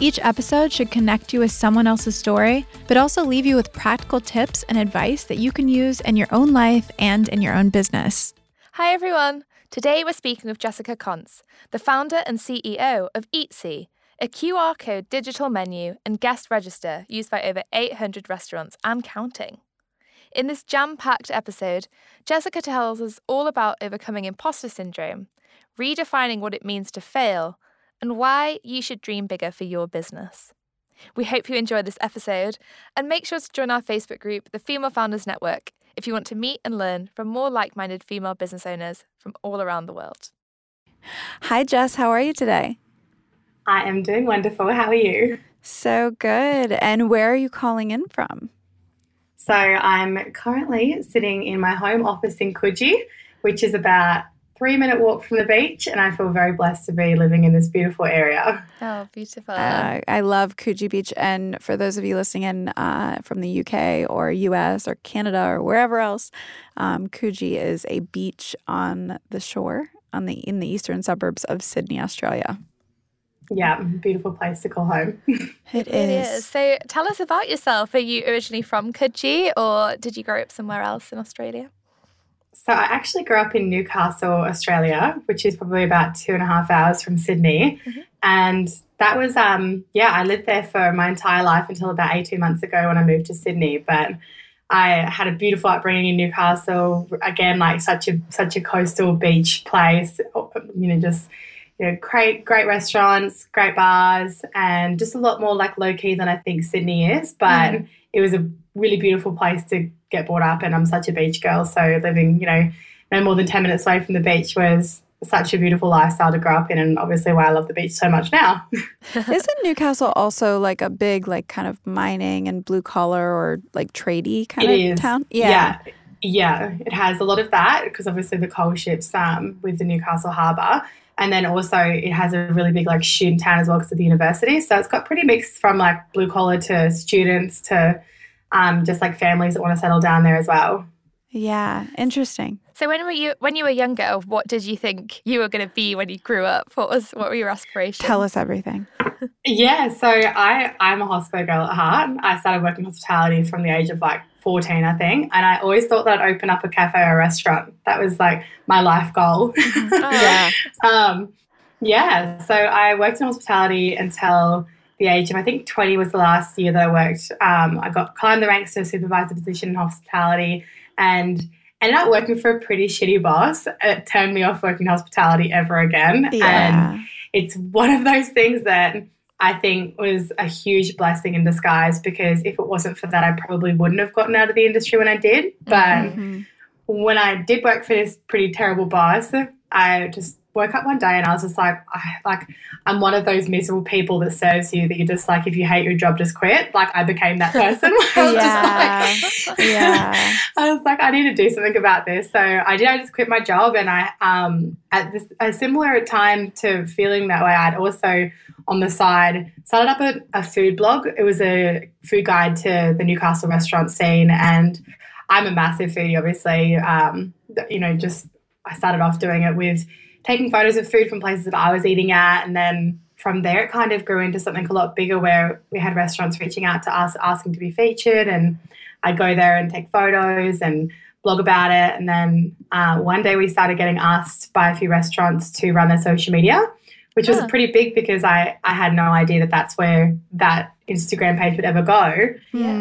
Each episode should connect you with someone else's story, but also leave you with practical tips and advice that you can use in your own life and in your own business. Hi, everyone. Today we're speaking with Jessica Koncz, the founder and CEO of Eatsee, a QR code digital menu and guest register used by over 800 restaurants and counting. In this jam packed episode, Jessica tells us all about overcoming imposter syndrome, redefining what it means to fail, and why you should dream bigger for your business. We hope you enjoyed this episode and make sure to join our Facebook group, the Female Founders Network, if you want to meet and learn from more like minded female business owners from all around the world. Hi, Jess. How are you today? I am doing wonderful. How are you? So good. And where are you calling in from? So, I'm currently sitting in my home office in Coogee, which is about three minute walk from the beach, and I feel very blessed to be living in this beautiful area. Oh, beautiful. Uh, I love Coogee Beach. And for those of you listening in uh, from the UK or US or Canada or wherever else, um, Coogee is a beach on the shore on the in the eastern suburbs of Sydney, Australia. Yeah, beautiful place to call home. it, it is. is. So tell us about yourself. Are you originally from Coogee or did you grow up somewhere else in Australia? So I actually grew up in Newcastle, Australia, which is probably about two and a half hours from Sydney. Mm-hmm. And that was, um, yeah, I lived there for my entire life until about 18 months ago when I moved to Sydney. But I had a beautiful upbringing in Newcastle. Again, like such a such a coastal beach place. You know, just you know, great great restaurants, great bars, and just a lot more like low key than I think Sydney is. But mm. it was a really beautiful place to get brought up and I'm such a beach girl. So living, you know, no more than 10 minutes away from the beach was such a beautiful lifestyle to grow up in and obviously why I love the beach so much now. Isn't Newcastle also like a big like kind of mining and blue collar or like tradey kind it of is. town? Yeah. yeah. Yeah, it has a lot of that because obviously the coal ships um, with the Newcastle Harbour. And then also it has a really big like student town as well because of the university. So it's got pretty mixed from like blue collar to students to um, just like families that want to settle down there as well. Yeah, interesting. So when were you when you were younger, what did you think you were going to be when you grew up? What was what were your aspirations? Tell us everything. yeah, so I I'm a hospital girl at heart. I started working hospitality from the age of like 14, I think, and I always thought that I'd open up a cafe or a restaurant. That was like my life goal. oh. yeah. um, yeah, so I worked in hospitality until the age of I think 20 was the last year that I worked. Um, I got climbed the ranks to a supervisor position in hospitality and ended up working for a pretty shitty boss. It turned me off working hospitality ever again. Yeah. And it's one of those things that I think was a huge blessing in disguise because if it wasn't for that, I probably wouldn't have gotten out of the industry when I did. But mm-hmm. when I did work for this pretty terrible boss, I just woke up one day and I was just like, I, like I'm one of those miserable people that serves you that you're just like, if you hate your job, just quit. Like I became that person. I yeah. Like, yeah. I was like, I need to do something about this. So I did. I just quit my job, and I um at this a similar time to feeling that way, I'd also on the side started up a, a food blog. It was a food guide to the Newcastle restaurant scene, and I'm a massive foodie, obviously. Um, you know, just I started off doing it with taking photos of food from places that I was eating at. And then from there, it kind of grew into something a lot bigger where we had restaurants reaching out to us asking to be featured. And I'd go there and take photos and blog about it. And then uh, one day we started getting asked by a few restaurants to run their social media which was pretty big because I, I had no idea that that's where that Instagram page would ever go. Yeah.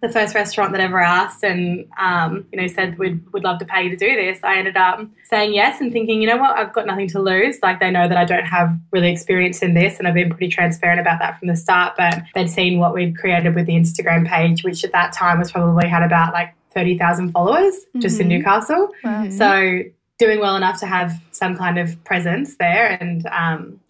But the first restaurant that ever asked and um, you know said we'd would love to pay you to do this, I ended up saying yes and thinking, you know what, I've got nothing to lose. Like they know that I don't have really experience in this, and I've been pretty transparent about that from the start. But they'd seen what we'd created with the Instagram page, which at that time was probably had about like thirty thousand followers mm-hmm. just in mm-hmm. Newcastle. Wow. So doing well enough to have some kind of presence there and um,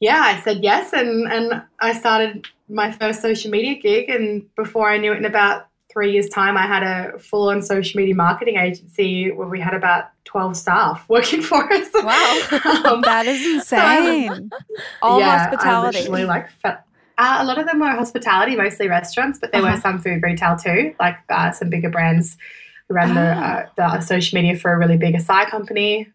yeah, I said yes, and and I started my first social media gig, and before I knew it, in about three years' time, I had a full-on social media marketing agency where we had about twelve staff working for us. Wow, um, that is insane! So, All yeah, hospitality. I literally like. Uh, a lot of them were hospitality, mostly restaurants, but there uh-huh. were some food retail too, like uh, some bigger brands ran the, ah. uh, the social media for a really big acai company.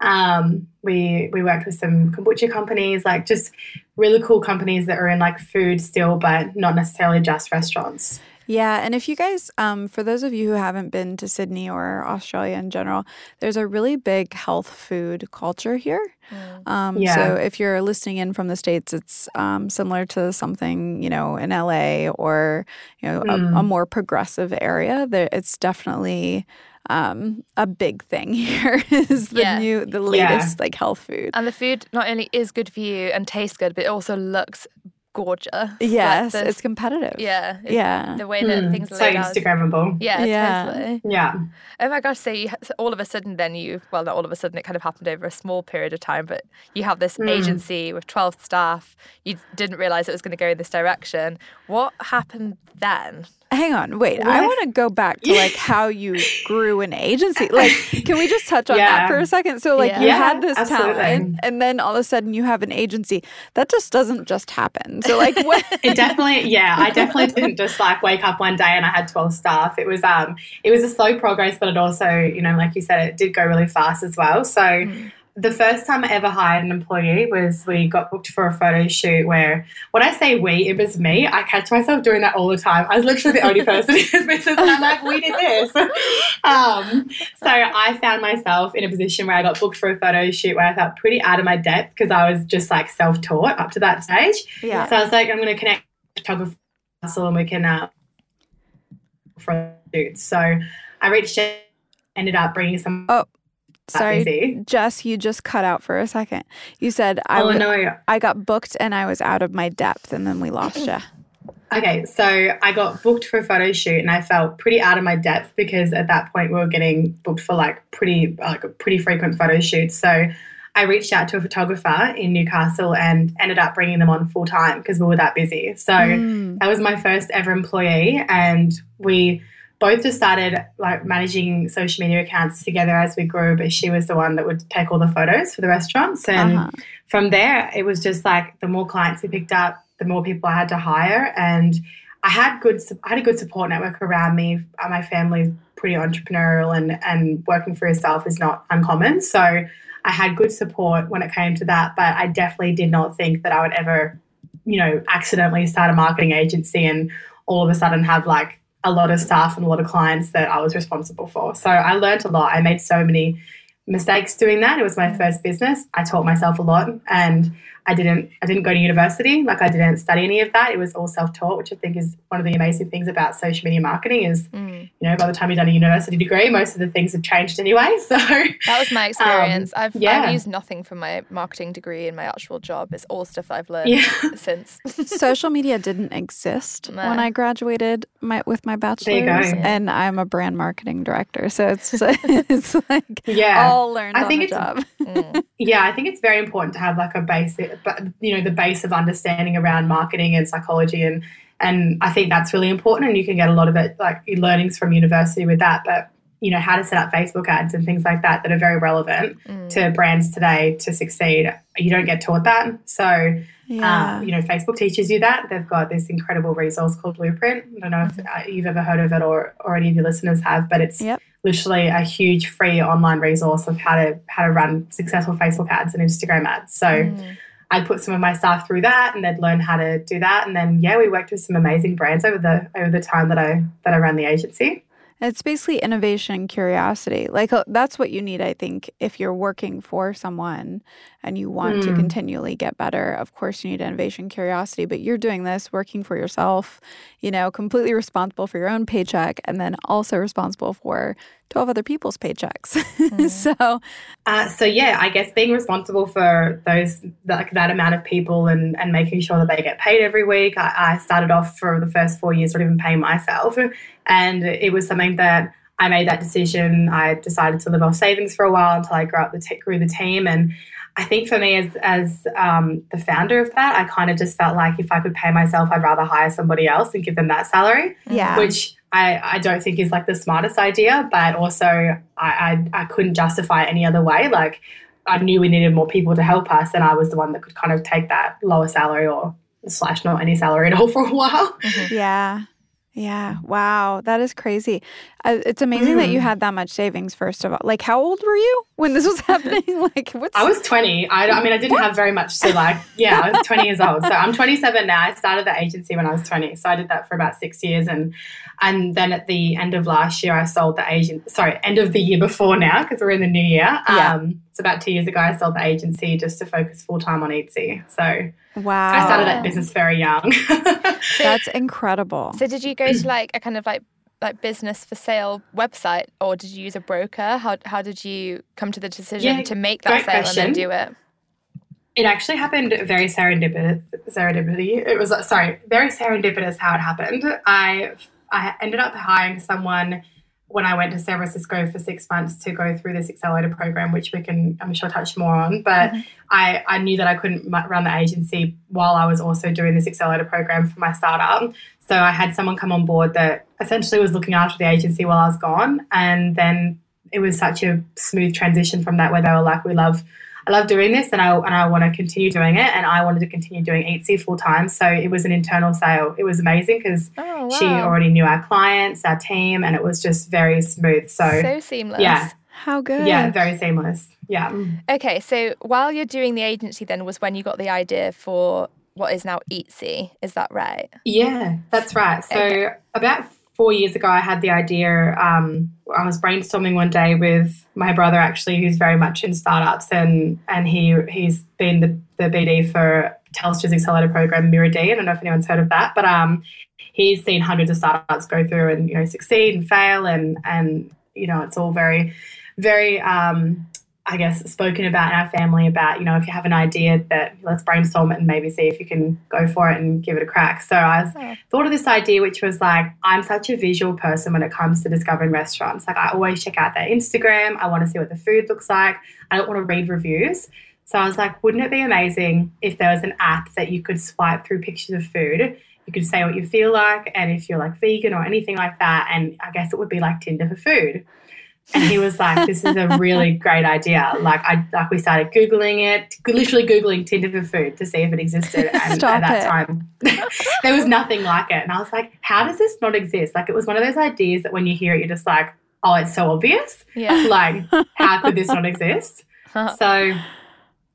Um, we we worked with some kombucha companies, like just really cool companies that are in like food still, but not necessarily just restaurants. Yeah, and if you guys, um, for those of you who haven't been to Sydney or Australia in general, there's a really big health food culture here. Mm. Um, yeah. So if you're listening in from the states, it's um, similar to something you know in LA or you know mm. a, a, mm. more progressive area. There, it's definitely um, a big thing here is the yeah. new, the latest yeah. like health food. And the food not only is good for you and tastes good, but it also looks gorgeous. Yes, like it's competitive. Yeah, yeah. The way that mm, things are so Instagrammable. Yeah, yeah, totally. Yeah. Oh my gosh! So, you, so all of a sudden, then you well, not all of a sudden. It kind of happened over a small period of time, but you have this mm. agency with twelve staff. You didn't realize it was going to go in this direction. What happened then? Hang on, wait. What? I want to go back to like how you grew an agency. Like, can we just touch on yeah. that for a second? So, like, yeah. you had this absolutely. talent, and then all of a sudden you have an agency. That just doesn't just happen. So, like, what? it definitely, yeah, I definitely didn't just like wake up one day and I had twelve staff. It was, um, it was a slow progress, but it also, you know, like you said, it did go really fast as well. So. Mm the first time I ever hired an employee was we got booked for a photo shoot where, when I say we, it was me. I catch myself doing that all the time. I was literally the only person in this business, and I'm like, we did this. Um, so I found myself in a position where I got booked for a photo shoot where I felt pretty out of my depth because I was just like self taught up to that stage. Yeah. So I was like, I'm going to connect photographer and we can uh, for shoot. So I reached out, ended up bringing some. Oh Sorry, Jess, you just cut out for a second. You said I, oh, no. I got booked and I was out of my depth, and then we lost you. Okay, so I got booked for a photo shoot, and I felt pretty out of my depth because at that point we were getting booked for like pretty like pretty frequent photo shoots. So I reached out to a photographer in Newcastle and ended up bringing them on full time because we were that busy. So mm. that was my first ever employee, and we both just started like managing social media accounts together as we grew, but she was the one that would take all the photos for the restaurants. And uh-huh. from there, it was just like the more clients we picked up, the more people I had to hire. And I had good, I had a good support network around me. Uh, my family's pretty entrepreneurial, and and working for yourself is not uncommon. So I had good support when it came to that. But I definitely did not think that I would ever, you know, accidentally start a marketing agency and all of a sudden have like a lot of staff and a lot of clients that I was responsible for. So I learned a lot. I made so many mistakes doing that. It was my first business. I taught myself a lot and I didn't I didn't go to university. Like I didn't study any of that. It was all self-taught, which I think is one of the amazing things about social media marketing is mm. you know, by the time you've done a university degree, most of the things have changed anyway. So That was my experience. Um, I've, yeah. I've used nothing from my marketing degree in my actual job. It's all stuff I've learned yeah. since. social media didn't exist no. when I graduated my with my bachelor's and I'm a brand marketing director. So it's it's like yeah. all learned I think it's, job. Mm. Yeah, I think it's very important to have like a basic but you know the base of understanding around marketing and psychology and and I think that's really important and you can get a lot of it like learnings from university with that but you know how to set up Facebook ads and things like that that are very relevant mm. to brands today to succeed you don't get taught that so yeah. Um, you know Facebook teaches you that they've got this incredible resource called Blueprint I don't know if mm-hmm. you've ever heard of it or, or any of your listeners have but it's yep literally a huge free online resource of how to how to run successful Facebook ads and Instagram ads. So mm. I put some of my staff through that and they'd learn how to do that. And then yeah, we worked with some amazing brands over the over the time that I that I ran the agency. It's basically innovation and curiosity. Like uh, that's what you need, I think, if you're working for someone and you want mm. to hmm. continually get better. Of course, you need innovation curiosity, but you're doing this working for yourself, you know, completely responsible for your own paycheck and then also responsible for 12 other people's paychecks. Mm. so, uh, so yeah, I guess being responsible for those like that amount of people and and making sure that they get paid every week. I, I started off for the first four years not even paying myself, and it was something that I made that decision. I decided to live off savings for a while until I grew up the t- grew the team and. I think for me, as as um, the founder of that, I kind of just felt like if I could pay myself, I'd rather hire somebody else and give them that salary. Yeah. Which I, I don't think is like the smartest idea, but also I, I I couldn't justify it any other way. Like I knew we needed more people to help us, and I was the one that could kind of take that lower salary or slash not any salary at all for a while. Mm-hmm. Yeah. Yeah. Wow. That is crazy. Uh, it's amazing that you Mm. had that much savings, first of all. Like, how old were you when this was happening? like, what's. I was 20. I, I mean, I didn't have very much to like, yeah, I was 20 years old. So I'm 27 now. I started the agency when I was 20. So I did that for about six years. And and then at the end of last year, I sold the agent, sorry, end of the year before now, because we're in the new year. Yeah. It's about two years ago, I sold the agency just to focus full time on Eatsee. So wow. I started that business very young. That's incredible. So did you go to like a kind of like like business for sale website or did you use a broker? How how did you come to the decision Yeah, to make that great sale and then do it? It actually happened very serendipitous. Serendipity. It was sorry, very serendipitous how it happened. I I ended up hiring someone when I went to San Francisco for six months to go through this accelerator program, which we can I'm sure touch more on. But mm-hmm. I I knew that I couldn't run the agency while I was also doing this accelerator program for my startup. So I had someone come on board that essentially was looking after the agency while I was gone, and then it was such a smooth transition from that where they were like, "We love." I love doing this and I, and I want to continue doing it. And I wanted to continue doing Eatsee full time. So it was an internal sale. It was amazing because Oh wow. she already knew our clients, our team, and it was just very smooth. So, so seamless. yeah. How good. yeah, very seamless. Yeah. Okay, so while you're doing the agency then was when you got the idea for what is now Eatsee, is that right? Yeah, that's right. So Okay. about four years ago, I had the idea. Um, I was brainstorming one day with my brother, actually, who's very much in startups, and and he he's been the, the BD for Telstra's accelerator program, muru-D. I don't know if anyone's heard of that, but um, he's seen hundreds of startups go through and you know succeed and fail, and and you know it's all very very um, I guess, spoken about in our family about, you know, if you have an idea that let's brainstorm it and maybe see if you can go for it and give it a crack. So I was, Oh. thought of this idea, which was like, I'm such a visual person when it comes to discovering restaurants. Like, I always check out their Instagram. I want to see what the food looks like. I don't want to read reviews. So I was like, wouldn't it be amazing if there was an app that you could swipe through pictures of food? You could say what you feel like and if you're like vegan or anything like that. And I guess it would be like Tinder for food. And he was like, "This is a really great idea." Like, I like we started googling it, literally googling Tinder for food to see if it existed. And Stop at that it. time, there was nothing like it. And I was like, "How does this not exist?" Like, it was one of those ideas that when you hear it, you're just like, "Oh, it's so obvious." Yeah. Like, how could this not exist? So,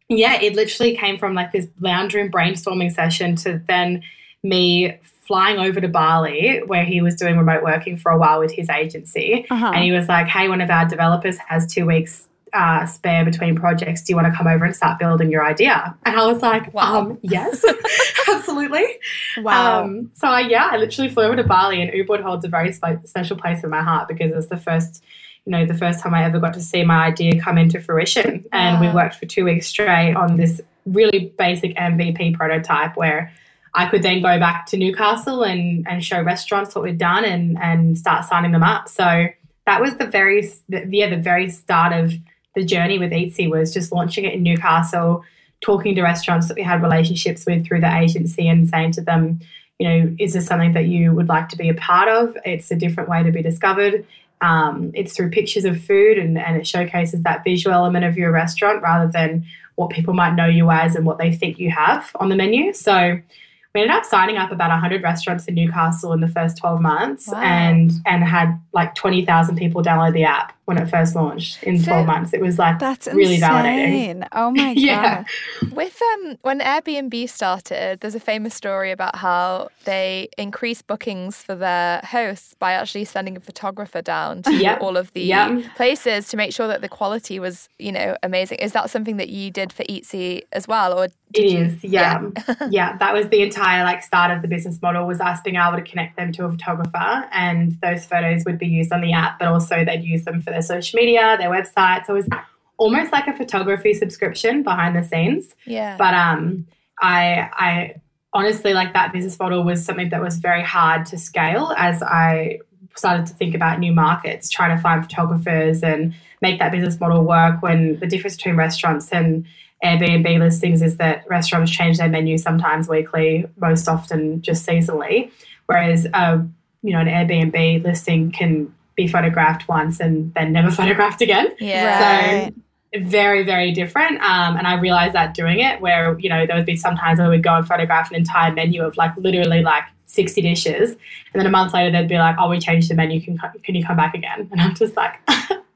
yeah, it literally came from like this lounge room brainstorming session to then me flying over to Bali, where he was doing remote working for a while with his agency. Uh-huh. And he was like, hey, one of our developers has two weeks uh, spare between projects. Do you want to come over and start building your idea? And I was like, Wow. um, yes, absolutely. wow. Um, so I, yeah, I literally flew over to Bali, and Ubud holds a very spe- special place in my heart because it's the first, you know, the first time I ever got to see my idea come into fruition. And we worked for two weeks straight on this really basic MVP prototype where I could then go back to Newcastle and and show restaurants what we'd done and and start signing them up. So that was the very the, yeah the very start of the journey with Eatsee was just launching it in Newcastle, talking to restaurants that we had relationships with through the agency and saying to them, you know, is this something that you would like to be a part of? It's a different way to be discovered. Um, it's through pictures of food and, and it showcases that visual element of your restaurant rather than what people might know you as and what they think you have on the menu. So we ended up signing up about 100 restaurants in Newcastle in the first 12 months Wow. and and had like 20,000 people download the app when it first launched in So- 12 months. It was like That's really validating. Oh my god. Yeah. With um when Airbnb started, there's a famous story about how they increased bookings for their hosts by actually sending a photographer down to Yep. all of the Yep. places to make sure that the quality was, you know, amazing. Is that something that you did for Eatsee as well, or It did you- is, yeah. yeah, that was the entire like start of the business model was us being able to connect them to a photographer and those photos would be used on the app, but also they'd use them for their social media, their website. So it was almost like a photography subscription behind the scenes. Yeah. But um I I honestly like that business model was something that was very hard to scale as I started to think about new markets, trying to find photographers and make that business model work when the difference between restaurants and Airbnb listings is that restaurants change their menu sometimes weekly, most often just seasonally, whereas uh, you know an Airbnb listing can be photographed once and then never photographed again. Yeah. Right. So very, very different. Um, and I realized that doing it, where you know there would be some times where we'd go and photograph an entire menu of like literally like 60 dishes, and then a month later they'd be like, "Oh, we changed the menu. Can can you come back again?" And I'm just like.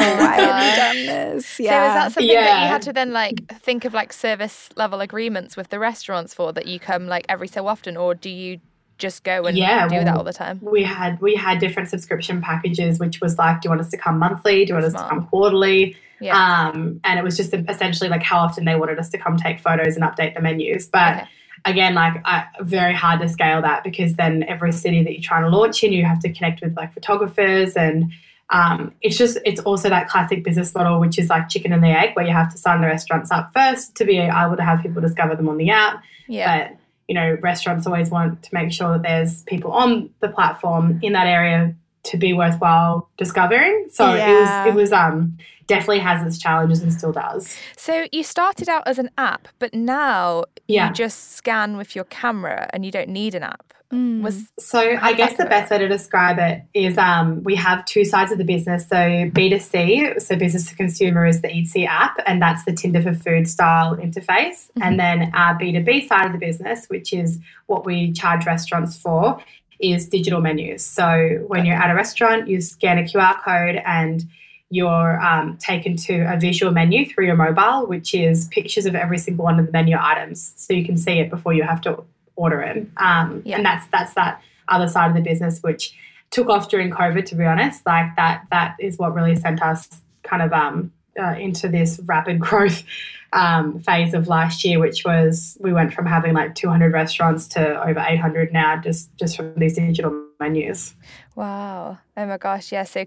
Oh Why have you done this? Yeah. So is that something that you had to then like think of like service level agreements with the restaurants for that you come like every so often, or do you just go and Yeah, do that all the time? we had we had different subscription packages, which was like, do you want us to come monthly? Do you want us to come quarterly? Yeah. Um, and it was just essentially like how often they wanted us to come take photos and update the menus. But Okay. again, like I, very hard to scale that because then every city that you're trying to launch in, you have to connect with like photographers and um, it's just it's also that classic business model, which is like chicken and the egg, where you have to sign the restaurants up first to be able to have people discover them on the app. yeah. But you know, restaurants always want to make sure that there's people on the platform in that area to be worthwhile discovering. So Yeah. it was it was um definitely has its challenges and still does. So you started out as an app, but now Yeah. you just scan with your camera and you don't need an app. Mm. Was So I guess the best way to describe it is um, we have two sides of the business. So B2C, so business to consumer is the Eatsee app, and that's the Tinder for food style interface. And then our B2B side of the business, which is what we charge restaurants for, is digital menus. So when you're at a restaurant, you scan a QR code and you're um, taken to a visual menu through your mobile, which is pictures of every single one of the menu items, so you can see it before you have to order it. Um, Yeah. And that's that's that other side of the business, which took off during COVID. To be honest, like that that is what really sent us kind of um, uh, into this rapid growth um, phase of last year, which was we went from having like 200 restaurants to over 800 now, just just from these digital menus. wow. Oh my gosh, yeah. So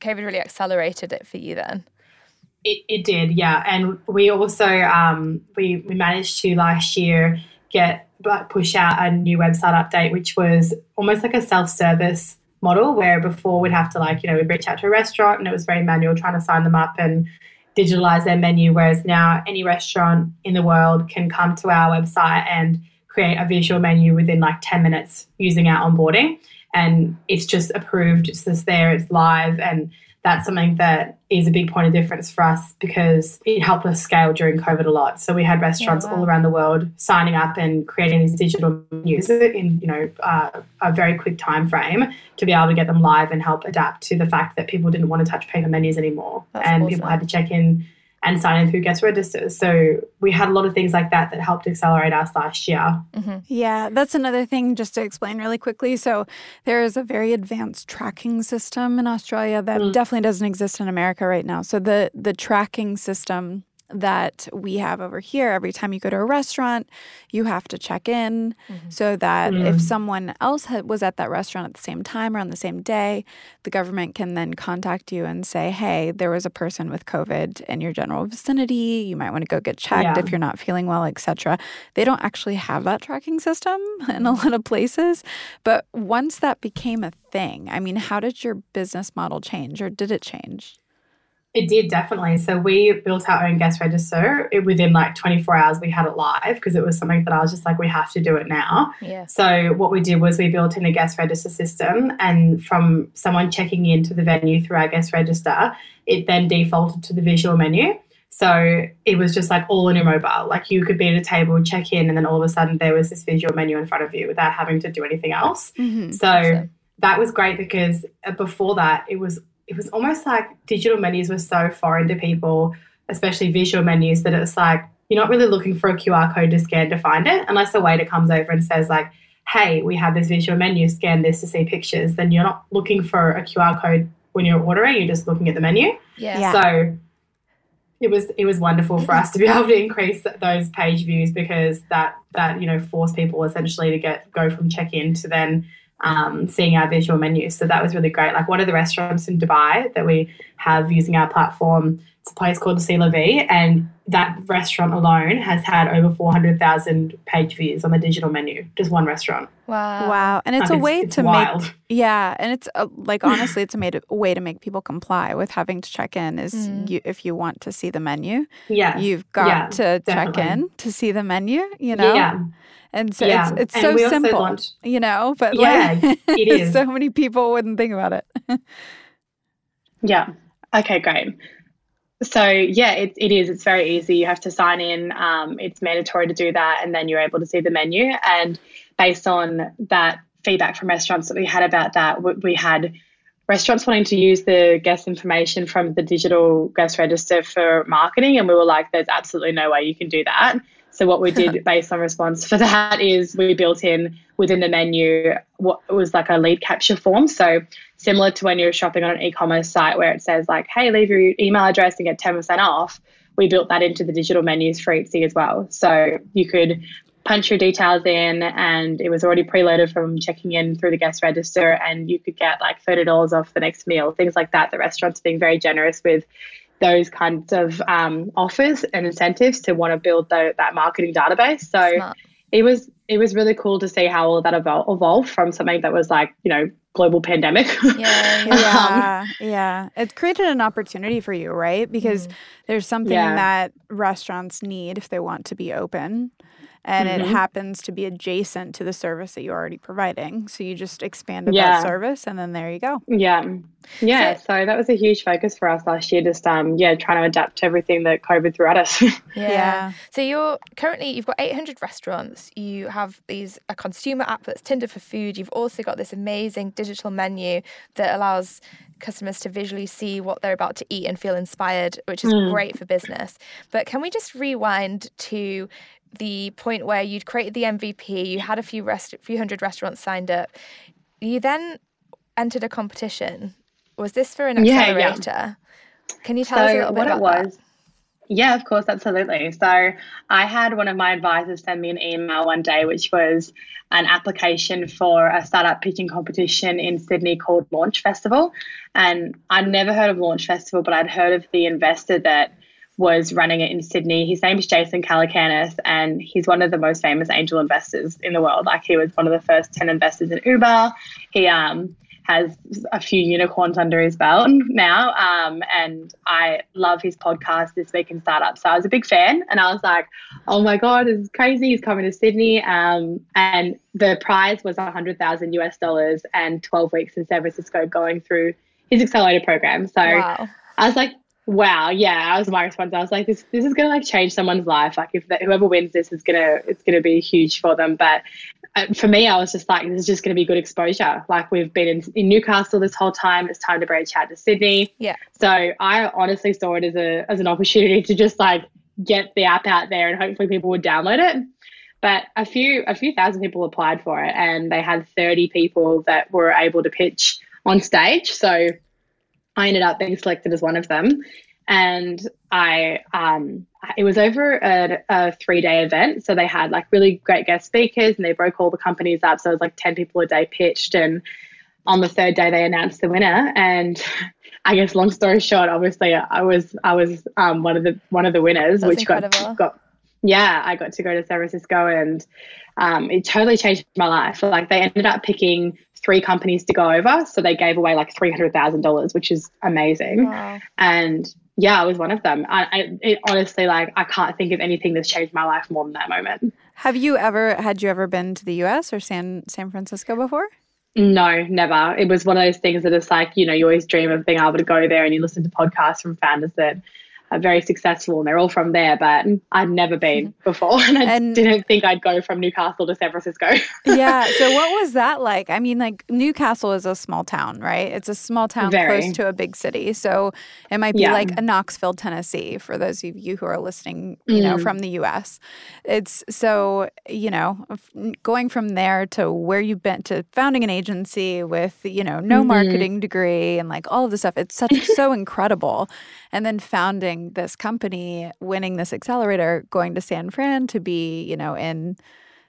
COVID really accelerated it for you then. It, it did, yeah. And we also um, we we managed to last year get but push out a new website update, which was almost like a self service model where before we'd have to like you know we'd reach out to a restaurant and it was very manual trying to sign them up and digitalize their menu. Whereas now any restaurant in the world can come to our website and create a visual menu within like 10 minutes using our onboarding. And it's just approved, it's just there, it's live. And that's something that is a big point of difference for us because it helped us scale during COVID a lot. So we had restaurants wow. all around the world signing up and creating these digital menus in you know uh, a very quick time frame to be able to get them live and help adapt to the fact that people didn't want to touch paper menus anymore, That's and people had to check in and sign in through guest registers. So we had a lot of things like that that helped accelerate us last year. Yeah, that's another thing just to explain really quickly. So, there is a very advanced tracking system in Australia that Mm. definitely doesn't exist in America right now. So, the the tracking system that we have over here, every time you go to a restaurant, you have to check in so that if Mm. someone else had, was at that restaurant at the same time or on the same day, the government can then contact you and say, hey, there was a person with COVID in your general vicinity. You might want to go get checked Yeah. if you're not feeling well, etc. They don't actually have that tracking system in a lot of places. But once that became a thing, I mean, how did your business model change or did it change? It did definitely. So we built our own guest register. It, within like 24 hours, we had it live because it was something that I was just like, we have to do it now. Yeah. So what we did was we built in a guest register system, and from someone checking into the venue through our guest register, it then defaulted to the visual menu. So it was just like all on your mobile. Like you could be at a table, check in, and then all of a sudden there was this visual menu in front of you without having to do anything else. Mm-hmm. So Awesome. that was great because uh, before that it was it was almost like digital menus were so foreign to people, especially visual menus, that it's like you're not really looking for a QR code to scan to find it unless a waiter comes over and says like, "Hey, we have this visual menu. Scan this to see pictures." Then you're not looking for a QR code when you're ordering. You're just looking at the menu. Yeah. Yeah. So it was it was wonderful for us to be able to increase those page views because that that you know forced people essentially to get go from check in to then um, seeing our visual menus. So that was really great. Like one of the restaurants in Dubai that we have using our platform it's a place called C'est La Vie, and that restaurant alone has had over 400,000 page views on the digital menu, just one restaurant. Wow. Wow. And it's Like, a way it's to wild. make yeah, and it's a, like honestly it's a, made, a way to make people comply with having to check in is Mm. you, if you want to see the menu, Yes. you've got yeah, to check in to see the menu, you know? Yeah. And so yeah. it's it's And so simple, launched- you know, but Yeah, like it is. so many people wouldn't think about it. Yeah. Okay, great. So yeah, it, it is. It's very easy. You have to sign in. Um, it's mandatory to do that, and then you're able to see the menu. And based on that feedback from restaurants that we had about that, we, we had restaurants wanting to use the guest information from the digital guest register for marketing, and we were like, "There's absolutely no way you can do that." So what we did based on response for that is we built in within the menu what was like a lead capture form. So similar to when you're shopping on an e-commerce site where it says like, "Hey, leave your email address and get 10% off." We built that into the digital menus for Eatsee as well. So you could punch your details in and it was already preloaded from checking in through the guest register and you could get like $30 off the next meal, things like that. The restaurant's being very generous with those kinds of um, offers and incentives to want to build the, that marketing database. So Smart. it was it was really cool to see how all that evol- evolved from something that was like you know global pandemic. Yeah, yeah. yeah, yeah. It created an opportunity for you, right? Because there's something Yeah. that restaurants need if they want to be open. And it Mhm. happens to be adjacent to the service that you're already providing. So you just expanded Yeah. that service and then there you go. yeah, yeah. So- So, that was a huge focus for us last year. Just um yeah, trying to adapt to everything that COVID threw at us. Yeah. So you're currently you've got 800 restaurants. You have these a consumer app that's Tinder for food. You've also got this amazing digital menu that allows customers to visually see what they're about to eat and feel inspired, which is Mm. great for business. But can we just rewind to the point where you'd created the MVP, you had a few rest few hundred restaurants signed up. You then entered a competition. Was this for an accelerator? Yeah, yeah. Can you tell us a little bit what about it that? was yeah of course absolutely so i had one of my advisors send me an email one day which was an application for a startup pitching competition in sydney called launch festival and i'd never heard of launch festival but i'd heard of the investor that was running it in Sydney. His name is Jason Calacanis, and he's one of the most famous angel investors in the world. Like he was one of the first ten investors in Uber. He um, has a few unicorns under his belt now. Um, and I love his podcast, This Week in Startups. So I was a big fan and I was like, oh my God, this is crazy. He's coming to Sydney. Um, and the prize was 100,000 US dollars and 12 weeks in San Francisco going through his accelerator program. So Wow. I was like, wow, yeah, that was my response. I was like, this, this is gonna like change someone's life. Like if whoever wins this is gonna, it's gonna be huge for them. But uh, for me, I was just like, this is just gonna be good exposure. Like we've been in, in Newcastle this whole time. It's time to branch out to Sydney. Yeah. So I honestly saw it as a as an opportunity to just like get the app out there and hopefully people would download it. But a few a few thousand people applied for it, and they had 30 people that were able to pitch on stage. So I ended up being selected as one of them. And I, um, it was over a, a three day event. So they had like really great guest speakers and they broke all the companies up. So it was like 10 people a day pitched. And on the third day, they announced the winner. And I guess long story short, obviously I was, I was, um, one of the, one of the winners, That's which incredible. got, got, yeah, I got to go to San Francisco and, um, it totally changed my life. Like they ended up picking three companies to go over. So they gave away like $300,000, which is amazing. Wow. And yeah, I was one of them. I, I it, honestly, like, I can't think of anything that's changed my life more than that moment. Have you ever had you ever been to the US or San San Francisco before? No, never. It was one of those things that it's like, you know, you always dream of being able to go there and you listen to podcasts from founders that are very successful and they're all from there, but I'd never been before. And I And- didn't think I'd go from Newcastle to San Francisco. yeah. So what was that like? I mean, like Newcastle is a small town, right? It's a small town Very. close to a big city. So it might be Yeah. like a Knoxville, Tennessee, for those of you who are listening, you know, Mm. from the US. It's so, you know, going from there to where you've been to founding an agency with, you know, no Mhm. marketing degree and like all of this stuff. It's such so incredible. And then founding this company, winning this accelerator, going to San Fran to be, you know, in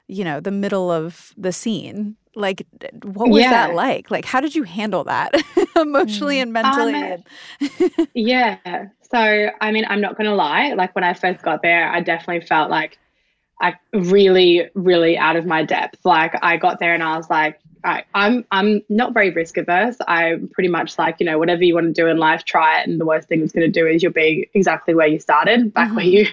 you know the middle of the scene like what was that like like how did you handle that emotionally and mentally Um, Yeah. So, I mean, I'm not going to lie. Like when I first got there, I definitely felt like I really, really out of my depth. Like I got there and I was like, I, I'm I'm not very risk averse. I'm pretty much like, you know, whatever you want to do in life, try it. And the worst thing it's going to do is you'll be exactly where you started, back mm-hmm. where you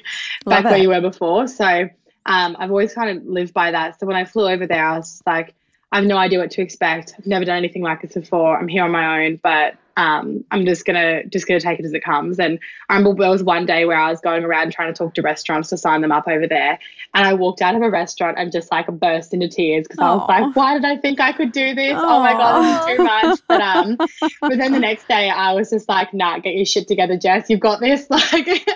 back where you were before. So um, I've always kind of lived by that. So when I flew over there, I was like, I have no idea what to expect. I've never done anything like this before. I'm here on my own, but um, I'm just gonna just gonna take it as it comes. And I remember there was one day where I was going around trying to talk to restaurants to sign them up over there, and I walked out of a restaurant and just like burst into tears because I was like, "Why did I think I could do this? Aww. Oh my god, this is too much." But um, but then the next day I was just like, "Nah, get your shit together, Jess. You've got this." Like,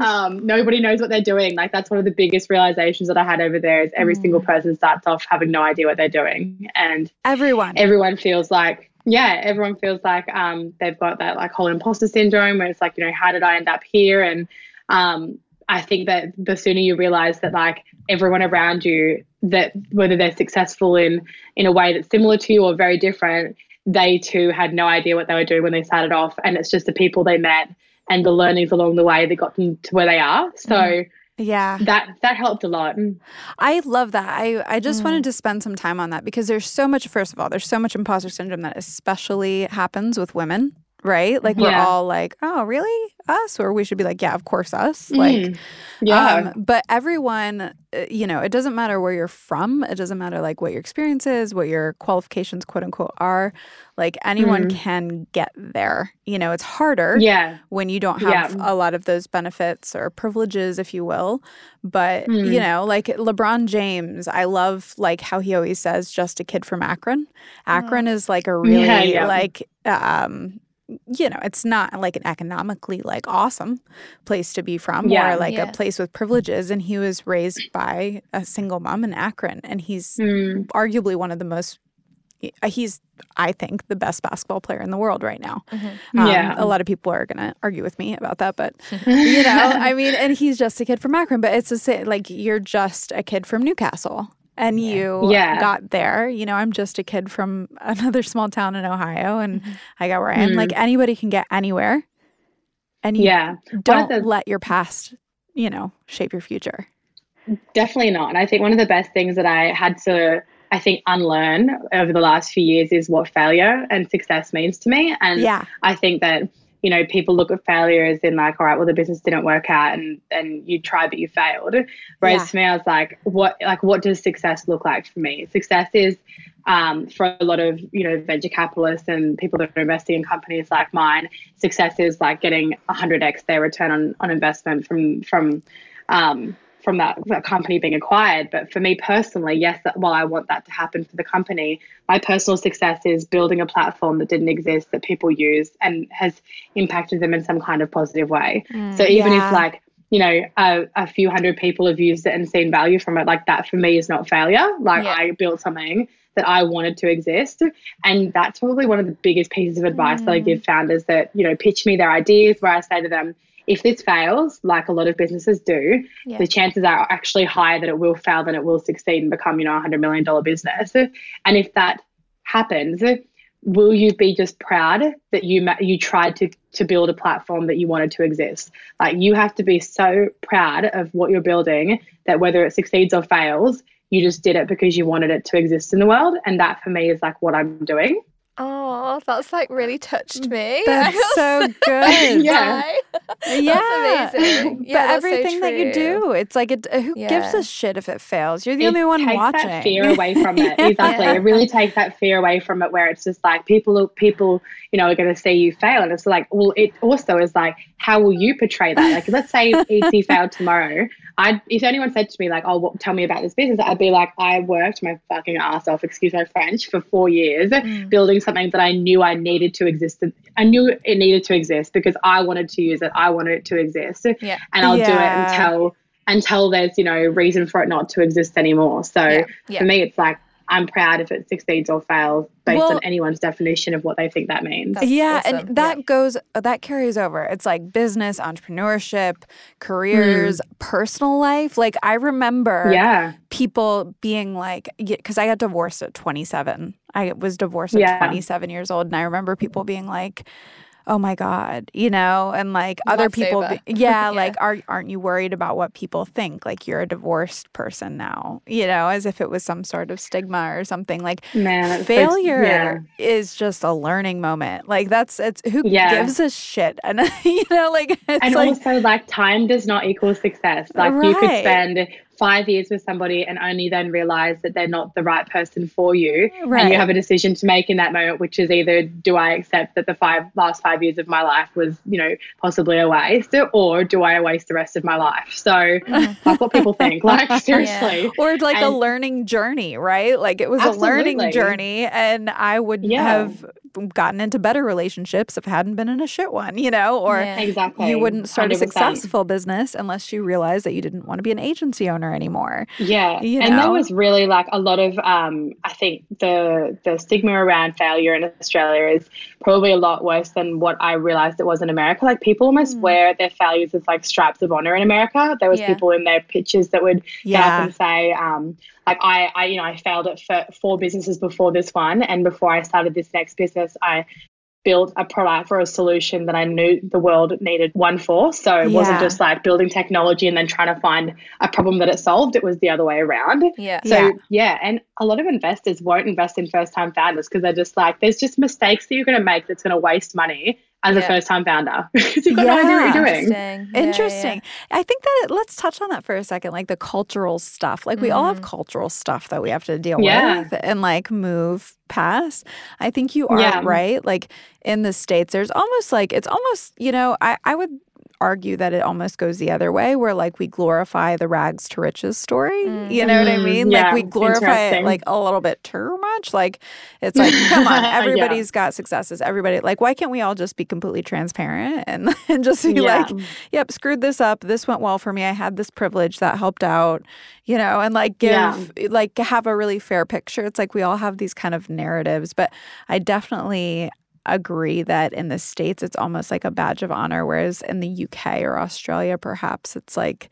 um, nobody knows what they're doing. Like that's one of the biggest realizations that I had over there is every mm. single person starts off having no idea what they're doing, and everyone everyone feels like yeah, everyone feels like um, they've got that like whole imposter syndrome where it's like, you know, how did I end up here? And um, I think that the sooner you realize that like everyone around you, that whether they're successful in in a way that's similar to you or very different, they too had no idea what they were doing when they started off, and it's just the people they met and the learnings along the way that got them to where they are. So. Mm yeah. That that helped a lot. I love that. I I just mm. wanted to spend some time on that because there's so much first of all, there's so much imposter syndrome that especially happens with women right? Like we're all like, oh, really? Us? Or we should be like, yeah, of course, us. Like, mm. yeah. Um, but everyone, uh, you know, it doesn't matter where you're from. It doesn't matter like what your experience is, what your qualifications, quote unquote, are. Like anyone mm. can get there. You know, it's harder. Yeah. When you don't have yeah. a lot of those benefits or privileges, if you will. But mm. you know, like LeBron James, I love like how he always says, "Just a kid from Akron." Akron oh. is like a really yeah, yeah. like um you know, it's not like an economically like awesome place to be from yeah, or like yeah. a place with privileges. And he was raised by a single mom in Akron. And he's mm. arguably one of the most, he's, I think, the best basketball player in the world right now. Mm-hmm. Um, yeah. A lot of people are going to argue with me about that. But, you know, I mean, and he's just a kid from Akron, but it's the same, like you're just a kid from Newcastle and you yeah. got there. You know, I'm just a kid from another small town in Ohio and mm-hmm. I got where I am. Mm. Like anybody can get anywhere. And you yeah. don't the, let your past, you know, shape your future. Definitely not. And I think one of the best things that I had to I think unlearn over the last few years is what failure and success means to me. And yeah. I think that you know, people look at failure as in like, all right, well, the business didn't work out and and you tried but you failed. Whereas yeah. for me, I was like, what like what does success look like for me? Success is um, for a lot of you know venture capitalists and people that are investing in companies like mine, success is like getting 100x their return on on investment from from um, from that, that company being acquired. But for me personally, yes, while I want that to happen for the company, my personal success is building a platform that didn't exist that people use and has impacted them in some kind of positive way. Mm, so even yeah. if like you know a, a, few hundred people have used it and seen value from it, like that for me is not failure. Like yeah. I built something that I wanted to exist. And that's probably one of the biggest pieces of advice mm. that I mm. give founders that, you know, pitch me their ideas where I say to them, if this fails, like a lot of businesses do, yeah. the chances are actually higher that it will fail than it will succeed and become, you know, a hundred million dollar business. And if that happens, will you be just proud that you you tried to to build a platform that you wanted to exist? Like you have to be so proud of what you're building that whether it succeeds or fails, you just did it because you wanted it to exist in the world. And that for me is like what I'm doing. Oh, that's like really touched me. That's so good. yeah. yeah. Amazing. Yeah, but everything so that you do, it's like, it, uh, who yeah. gives a shit if it fails? You're the it only one takes watching. that fear away from it. yeah. Exactly. It really takes that fear away from it where it's just like people, people, you know, are going to see you fail. And it's like, well, it also is like, how will you portray that? Like, let's say Eatsee failed tomorrow. I, if anyone said to me like, "Oh, what, tell me about this business," I'd be like, "I worked my fucking ass off, excuse my French, for four years mm. building something that I knew I needed to exist. I knew it needed to exist because I wanted to use it. I wanted it to exist, yeah. and I'll yeah. do it until until there's you know reason for it not to exist anymore. So yeah. For me, it's like I'm proud if it succeeds or fails based well, on anyone's definition of what they think that means. Yeah, awesome. and that yeah. goes that carries over. It's like business, entrepreneurship, careers, mm. personal life. Like I remember yeah. people being like cuz I got divorced at 27. I was divorced at yeah. 27 years old and I remember people being like oh my god you know and like other people be- yeah, Yeah. like are, aren't you worried about what people think? Like you're a divorced person now you know as if it was some sort of stigma or something. Like Man, failure yeah. is just a learning moment. Like that's it's who Yeah. gives a shit? And you know like it's and like also like time does not equal success. Like you could spend five years with somebody and only then realize that they're not the right person for you. And you have a decision to make in that moment which is either do i accept that the five last five years of my life was you know possibly a waste or do i waste the rest of my life? So mm-hmm. like what people think like seriously. Or like a learning journey, right? Like it was a learning journey, and I would Yeah. have gotten into better relationships if I hadn't been in a shit one, you know, or Yeah. exactly. you wouldn't start a 100%. successful business unless you realized that you didn't want to be an agency owner anymore. Yeah, you and that was really like a lot of um, I think the the stigma around failure in Australia is probably a lot worse than what I realized it was in America. Like people almost Mm. wear their failures as like stripes of honor in America. There was Yeah. people in their pictures that would get up Yeah. and say, um, like I, I, you know, I failed at f- four businesses before this one, and before I started this next business, I built a product or a solution that I knew the world needed one for. So it wasn't just like building technology and then trying to find a problem that it solved. It was the other way around. Yeah. So Yeah. yeah. and a lot of investors won't invest in first time founders because they're just like, there's just mistakes that you're going to make that's going to waste money as a first time founder because you've got no idea what you're doing. Interesting. Yeah, Interesting. I think that it, let's touch on that for a second, like the cultural stuff. Like we all have mm-hmm. cultural stuff that we have to deal Yeah. with and like move past. I think you are Yeah. right. Like in the states, there's almost like it's almost you know I I would argue that it almost goes the other way where like we glorify the rags to riches story you know what i Mm, mean yeah, like we glorify it like a little bit too much like it's like come on Yeah. everybody's got successes everybody like why can't we all just be completely transparent and, and just be Yeah. like yep screwed this up this went well for me i had this privilege that helped out you know and like give Yeah. like have a really fair picture it's like we all have these kind of narratives but i definitely agree that in the states it's almost like a badge of honor whereas in the uk or australia perhaps it's like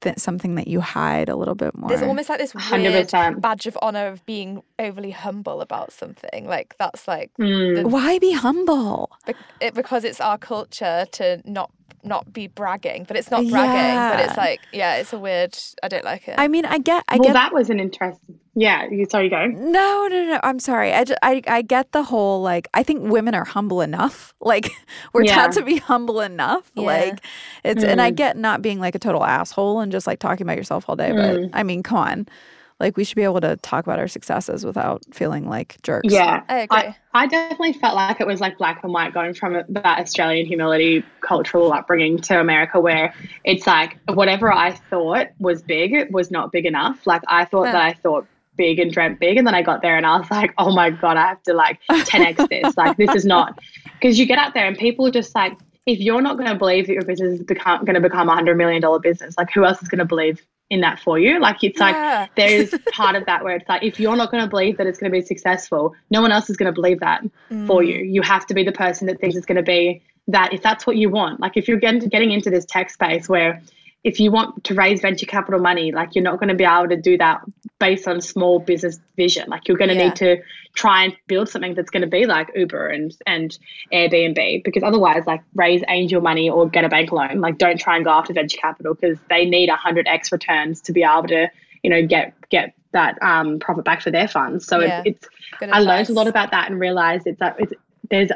th- something that you hide a little bit more There's almost like this weird 100%. badge of honor of being overly humble about something. Like that's like Mm. why be humble bec- it, because it's our culture to not not be bragging, but it's not bragging. But it's like yeah, it's a weird. I don't like it. i mean i get i get well, get that was an interesting. Yeah, you sorry, you go. No, no, no. I'm sorry. I, ju- I, I get the whole like. I think women are humble enough. Like we're Yeah. taught to be humble enough. Yeah. Like it's, and I Mm. get not being like a total asshole and just like talking about yourself all day. Mm. But I mean, come on. Like we should be able to talk about our successes without feeling like jerks. Yeah, I agree. I, I definitely felt like it was like black and white going from that Australian humility cultural upbringing to America, where it's like whatever I thought was big was not big enough. Like I thought Huh. that I thought big and dreamt big, and then I got there and I was like, oh my god, I have to like 10x this. like this is not because you get out there and people are just like. If you're not going to believe that your business is become, going to become a hundred million dollar business, like who else is going to believe in that for you? Like it's like there is part of that where it's like if you're not going to believe that it's going to be successful, no one else is going to believe that for you. Mm. You have to be the person that thinks it's going to be that if that's what you want. Like if you're getting getting into this tech space where if you want to raise venture capital money, like you're not going to be able to do that based on small business vision. Like you're going to Yeah. need to try and build something that's going to be like Uber and and Airbnb because otherwise like raise angel money or get a bank loan. Like don't try and go after venture capital because they need 100x returns to be able to, you know, get get that um, profit back for their funds. So Yeah. it's, I learned a lot about that and realized it's that it's, there's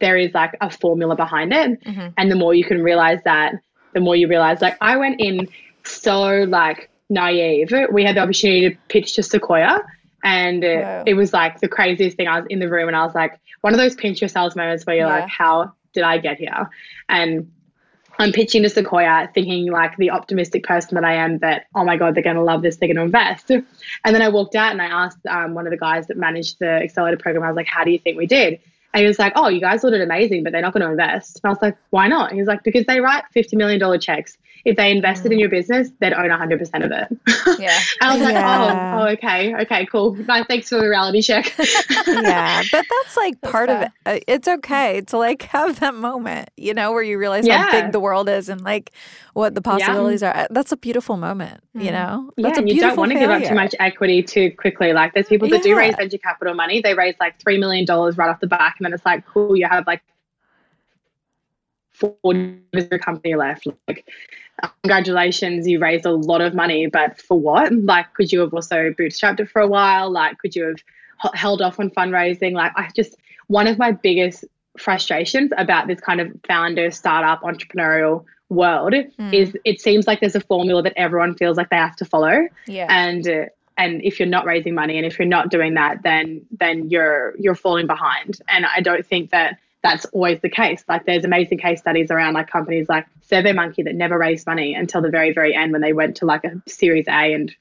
there is like a formula behind it, Mhm. and the more you can realize that, the more you realize. Like I went in so like naive. We had the opportunity to pitch to Sequoia, and uh, Wow. it was like the craziest thing. I was in the room and I was like, one of those pinch yourselves moments where you're Yeah. like, how did I get here? And I'm pitching to Sequoia thinking like the optimistic person that I am that, oh my God, they're going to love this, they're going to invest. And then I walked out and I asked um, one of the guys that managed the accelerator program, I was like, how do you think we did? And he was like, oh, you guys all did amazing, but they're not going to invest. And I was like, why not? He was like, because they write $50 million checks. If they invested in your business, they'd own 100% of it. Yeah. I was like, Yeah. oh, oh, okay, okay, cool. No, thanks for the reality check. yeah, but that's like That's part of it. Uh, It's okay to like have that moment, you know, where you realize how big the world is and like what the possibilities are. Uh, That's a beautiful moment, you Mm. know. Yeah, That's a and you don't want to give up too much equity too quickly. Like there's people that do raise venture capital money. They raise like three million dollars right off the back, and then it's like, cool, you have like 40 years of a company left. Like, congratulations, you raised a lot of money, but for what? Like, could you have also bootstrapped it for a while? Like, could you have held off on fundraising? Like, I just, one of my biggest frustrations about this kind of founder startup entrepreneurial world mm. is it seems like there's a formula that everyone feels like they have to follow. Yeah. And, uh, and if you're not raising money and if you're not doing that then then you're you're falling behind and i don't think that that's always the case. Like there's amazing case studies around like companies like SurveyMonkey that never raised money until the very, very end when they went to like a series A and,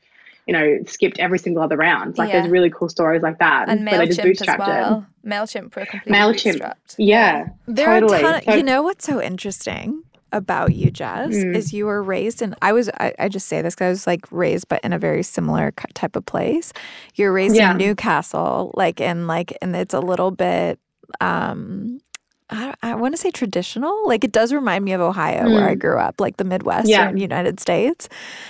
you know, skipped every single other round. Like yeah. there's really cool stories like that. And MailChimp as well. It. MailChimp were completely MailChimp, bootstrapped. Yeah. There totally. are a ton of, you know what's so interesting? About you, Jess, mm. is you were raised in. I was. I, I just say this because I was like raised, but in a very similar type of place. You're raised yeah. in Newcastle, like in like, and it's a little bit um I, I want to say traditional. Like it does remind me of Ohio mm. where I mm. grew up, like the Midwestern yeah. United States.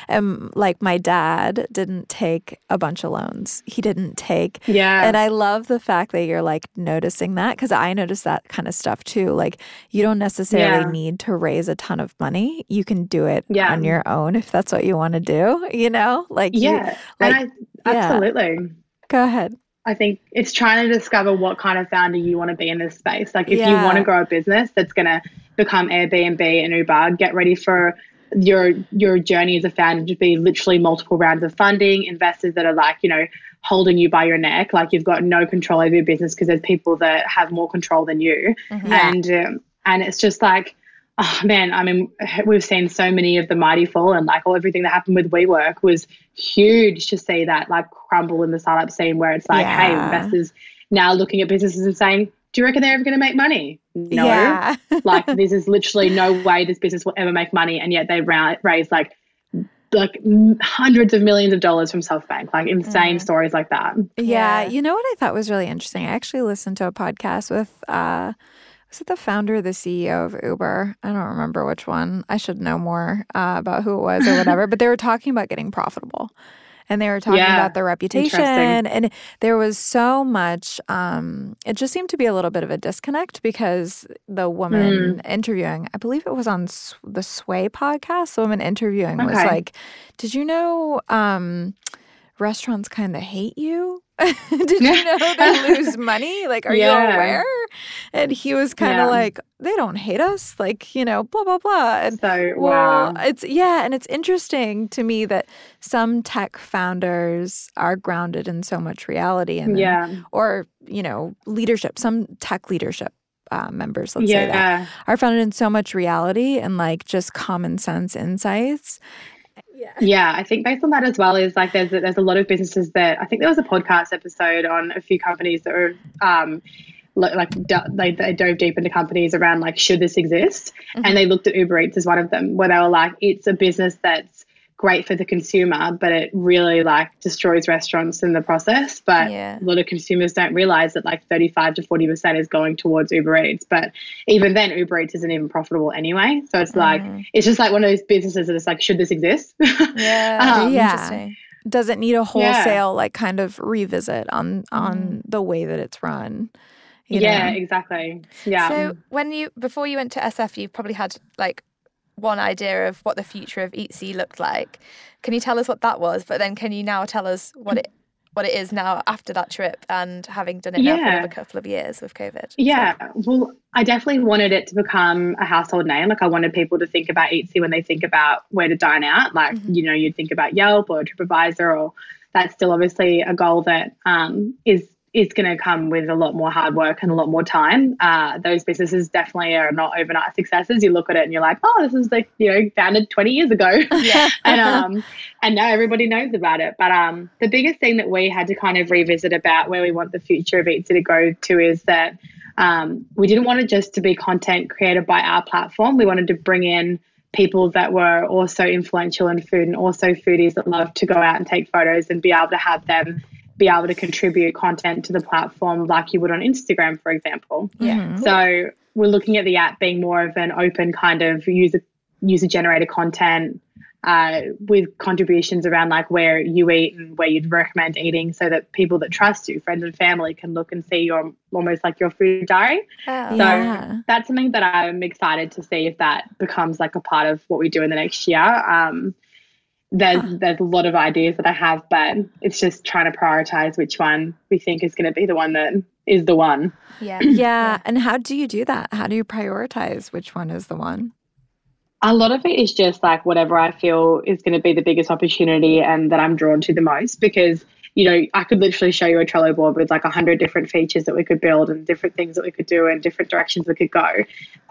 And like my dad didn't take a bunch of loans. He didn't take. Yeah. And I love the fact that you're like noticing that because I notice that kind of stuff too. Like you don't necessarily yeah. need to raise a ton of money. You can do it yeah. on your own if that's what you want to do, you know? Like, yeah. You, like, I, absolutely. Go ahead. I think it's trying to discover what kind of founder you want to be in this space. Like if yeah. you want to grow a business that's going to become Airbnb and Uber, get ready for your your journey as a founder to be literally multiple rounds of funding, investors that are like, you know, holding you by your neck, like you've got no control over your business because there's people that have more control than you. Mm-hmm. And um, and it's just like oh man, I mean, we've seen so many of the mighty fall, and like all everything that happened with WeWork was huge to see that like crumble in the startup scene where it's like, yeah. hey, investors now looking at businesses and saying, do you reckon they're ever going to make money? No. Yeah. like this is literally no way this business will ever make money, and yet they ra- raised like like hundreds of millions of dollars from SoftBank, like insane mm. stories like that. Yeah. yeah, you know what I thought was really interesting? I actually listened to a podcast with uh was it the founder or the CEO of Uber? I don't remember which one. I should know more uh, about who it was or whatever. but they were talking about getting profitable, and they were talking yeah, about their reputation, and there was so much. Um, it just seemed to be a little bit of a disconnect because the woman mm. interviewing, I believe it was on the Sway podcast. The woman interviewing okay. was like, "Did you know?" Um, restaurants kind of hate you Did you know they lose money? Like, are yeah. you aware? And he was kind of yeah. like, they don't hate us. Like, you know, blah, blah, blah. And so, well, wow. It's, yeah. And it's interesting to me that some tech founders are grounded in so much reality. And, yeah. or, you know, leadership, some tech leadership uh, members, let's yeah. say that, are founded in so much reality and like just common sense insights. Yeah. yeah, I think based on that as well is like there's a, there's a lot of businesses that I think there was a podcast episode on a few companies that are um, like they, they dove deep into companies around like should this exist, mm-hmm. and they looked at Uber Eats as one of them where they were like it's a business that's great for the consumer, but it really like destroys restaurants in the process. But yeah. a lot of consumers don't realize that like 35 to 40% is going towards Uber Eats. But even then, Uber Eats isn't even profitable anyway. So it's like, mm. it's just like one of those businesses that is like, should this exist? Yeah. um, yeah. Does it need a wholesale yeah. like kind of revisit on on mm. the way that it's run? yeah, know? exactly. Yeah. So when you before you went to SF, you probably had like one idea of what the future of Eatsee looked like. Can you tell us what that was? But then can you now tell us what it what it is now after that trip and having done it yeah. now for a couple of years with COVID? Yeah. Well, I definitely wanted it to become a household name. Like I wanted people to think about Eatsee when they think about where to dine out. Like, mm-hmm. you know, you'd think about Yelp or TripAdvisor or that's still obviously a goal that um, is is going to come with a lot more hard work and a lot more time. Uh, those businesses definitely are not overnight successes. You look at it and you're like, oh, this is like you know founded 20 years ago, yeah. and um, and now everybody knows about it. But um, the biggest thing that we had to kind of revisit about where we want the future of Eatsee to go to is that um, we didn't want it just to be content created by our platform. We wanted to bring in people that were also influential in food and also foodies that love to go out and take photos and be able to have them be able to contribute content to the platform like you would on Instagram, for example. Yeah. Mm-hmm. So we're looking at the app being more of an open kind of user user generated content uh, with contributions around like where you eat and where you'd recommend eating so that people that trust you, friends and family, can look and see your almost like your food diary. Oh. So Yeah. that's something that I'm excited to see if that becomes like a part of what we do in the next year. Um, there's ah. there's a lot of ideas that I have, but it's just trying to prioritize which one we think is going to be the one that is the one. Yeah. Yeah. And how do you do that? How do you prioritize which one is the one? A lot of it is just like whatever I feel is going to be the biggest opportunity and that I'm drawn to the most because you know I could literally show you a Trello board with like a hundred different features that we could build and different things that we could do and different directions we could go,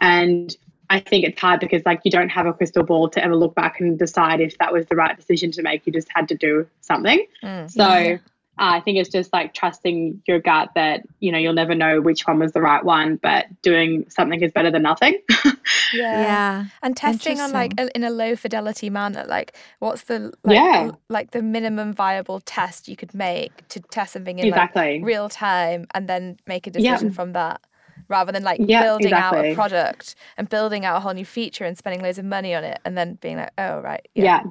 and I think it's hard because like you don't have a crystal ball to ever look back and decide if that was the right decision to make. You just had to do something. Mm. So uh, I think it's just like trusting your gut that you know you'll never know which one was the right one, but doing something is better than nothing. Yeah. Yeah. And testing on like a, in a low fidelity manner, like what's the like, Yeah. l- like the minimum viable test you could make to test something in exactly. like real time and then make a Yeah. decision from that rather than like Yeah, building out a product and building out a whole new feature and spending loads of money on it and then being like oh right yeah, yeah.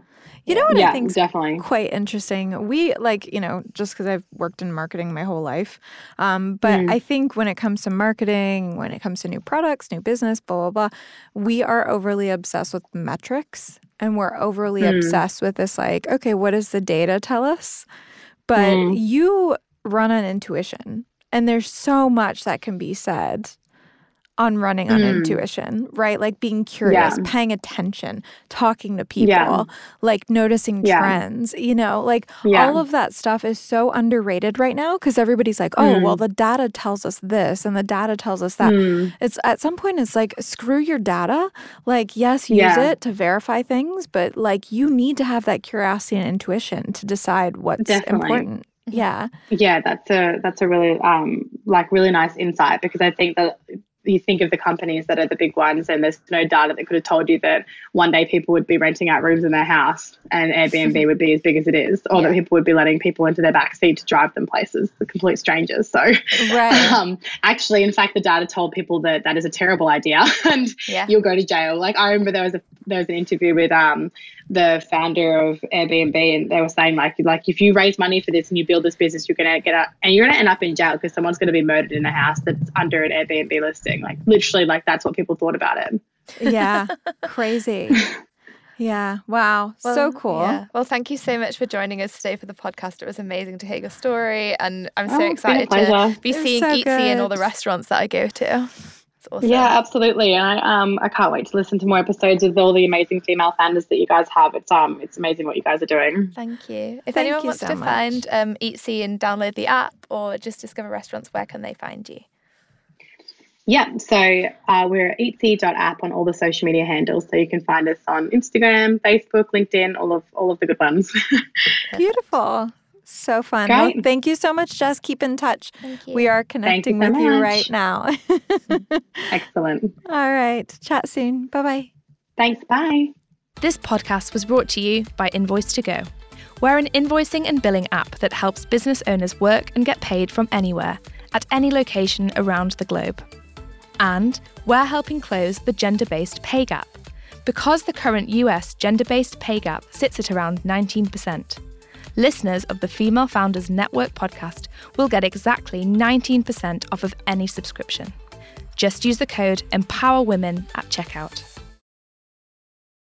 You know what Yeah. I think's definitely. quite interesting. We like, you know, just because I've worked in marketing my whole life. Um, but Mm. I think when it comes to marketing, when it comes to new products, new business, blah, blah, blah, we are overly obsessed with metrics and we're overly Mm. obsessed with this, like, okay, what does the data tell us? But Mm. you run on intuition, and there's so much that can be said on running on Mm. intuition, right? Like being curious, paying attention, talking to people, like noticing Yeah. trends, you know, like Yeah. all of that stuff is so underrated right now because everybody's like, oh, Mm. well, the data tells us this and the data tells us that. Mm. It's at some point, it's like, screw your data. Like, yes, use Yeah. it to verify things, but like, you need to have that curiosity and intuition to decide what's Definitely. important. Yeah. Yeah, that's a that's a really um like really nice insight because I think that you think of the companies that are the big ones and there's no data that could have told you that one day people would be renting out rooms in their house and Airbnb would be as big as it is or that people would be letting people into their back seat to drive them places, the complete strangers. So Right. um actually in fact the data told people that that is a terrible idea and Yeah. you'll go to jail. Like I remember there was a there was an interview with um the founder of Airbnb, and they were saying like like if you raise money for this and you build this business, you're gonna get up and you're gonna end up in jail because someone's gonna be murdered in a house that's under an Airbnb listing. Like literally, like that's what people thought about it. yeah. Crazy. Yeah. Wow. so cool. yeah. Well, thank you so much for joining us today for the podcast. It was amazing to hear your story, and I'm so Oh, it's been a excited to be seeing so Eatsee in all the restaurants that I go to. It's awesome. Yeah, absolutely. And I um I can't wait to listen to more episodes with all the amazing female founders that you guys have. It's um it's amazing what you guys are doing. Thank you. If Thank anyone you wants so to much. find um, Eatsee and download the app or just discover restaurants, where can they find you? Yeah, so uh, we're at eatsee.app on all the social media handles. So you can find us on Instagram, Facebook, LinkedIn, all of all of the good ones. Beautiful. So fun. Well, thank you so much, Jess. Keep in touch. Thank you. We are connecting so with you right now. Excellent. All right. Chat soon. Bye bye. Thanks. Bye. This podcast was brought to you by Invoice2go. We're an invoicing and billing app that helps business owners work and get paid from anywhere, at any location around the globe. And we're helping close the gender based pay gap. Because the current US gender based pay gap sits at around 19%, listeners of the Female Founders Network podcast will get exactly 19% off of any subscription. Just use the code EMPOWERWOMEN at checkout.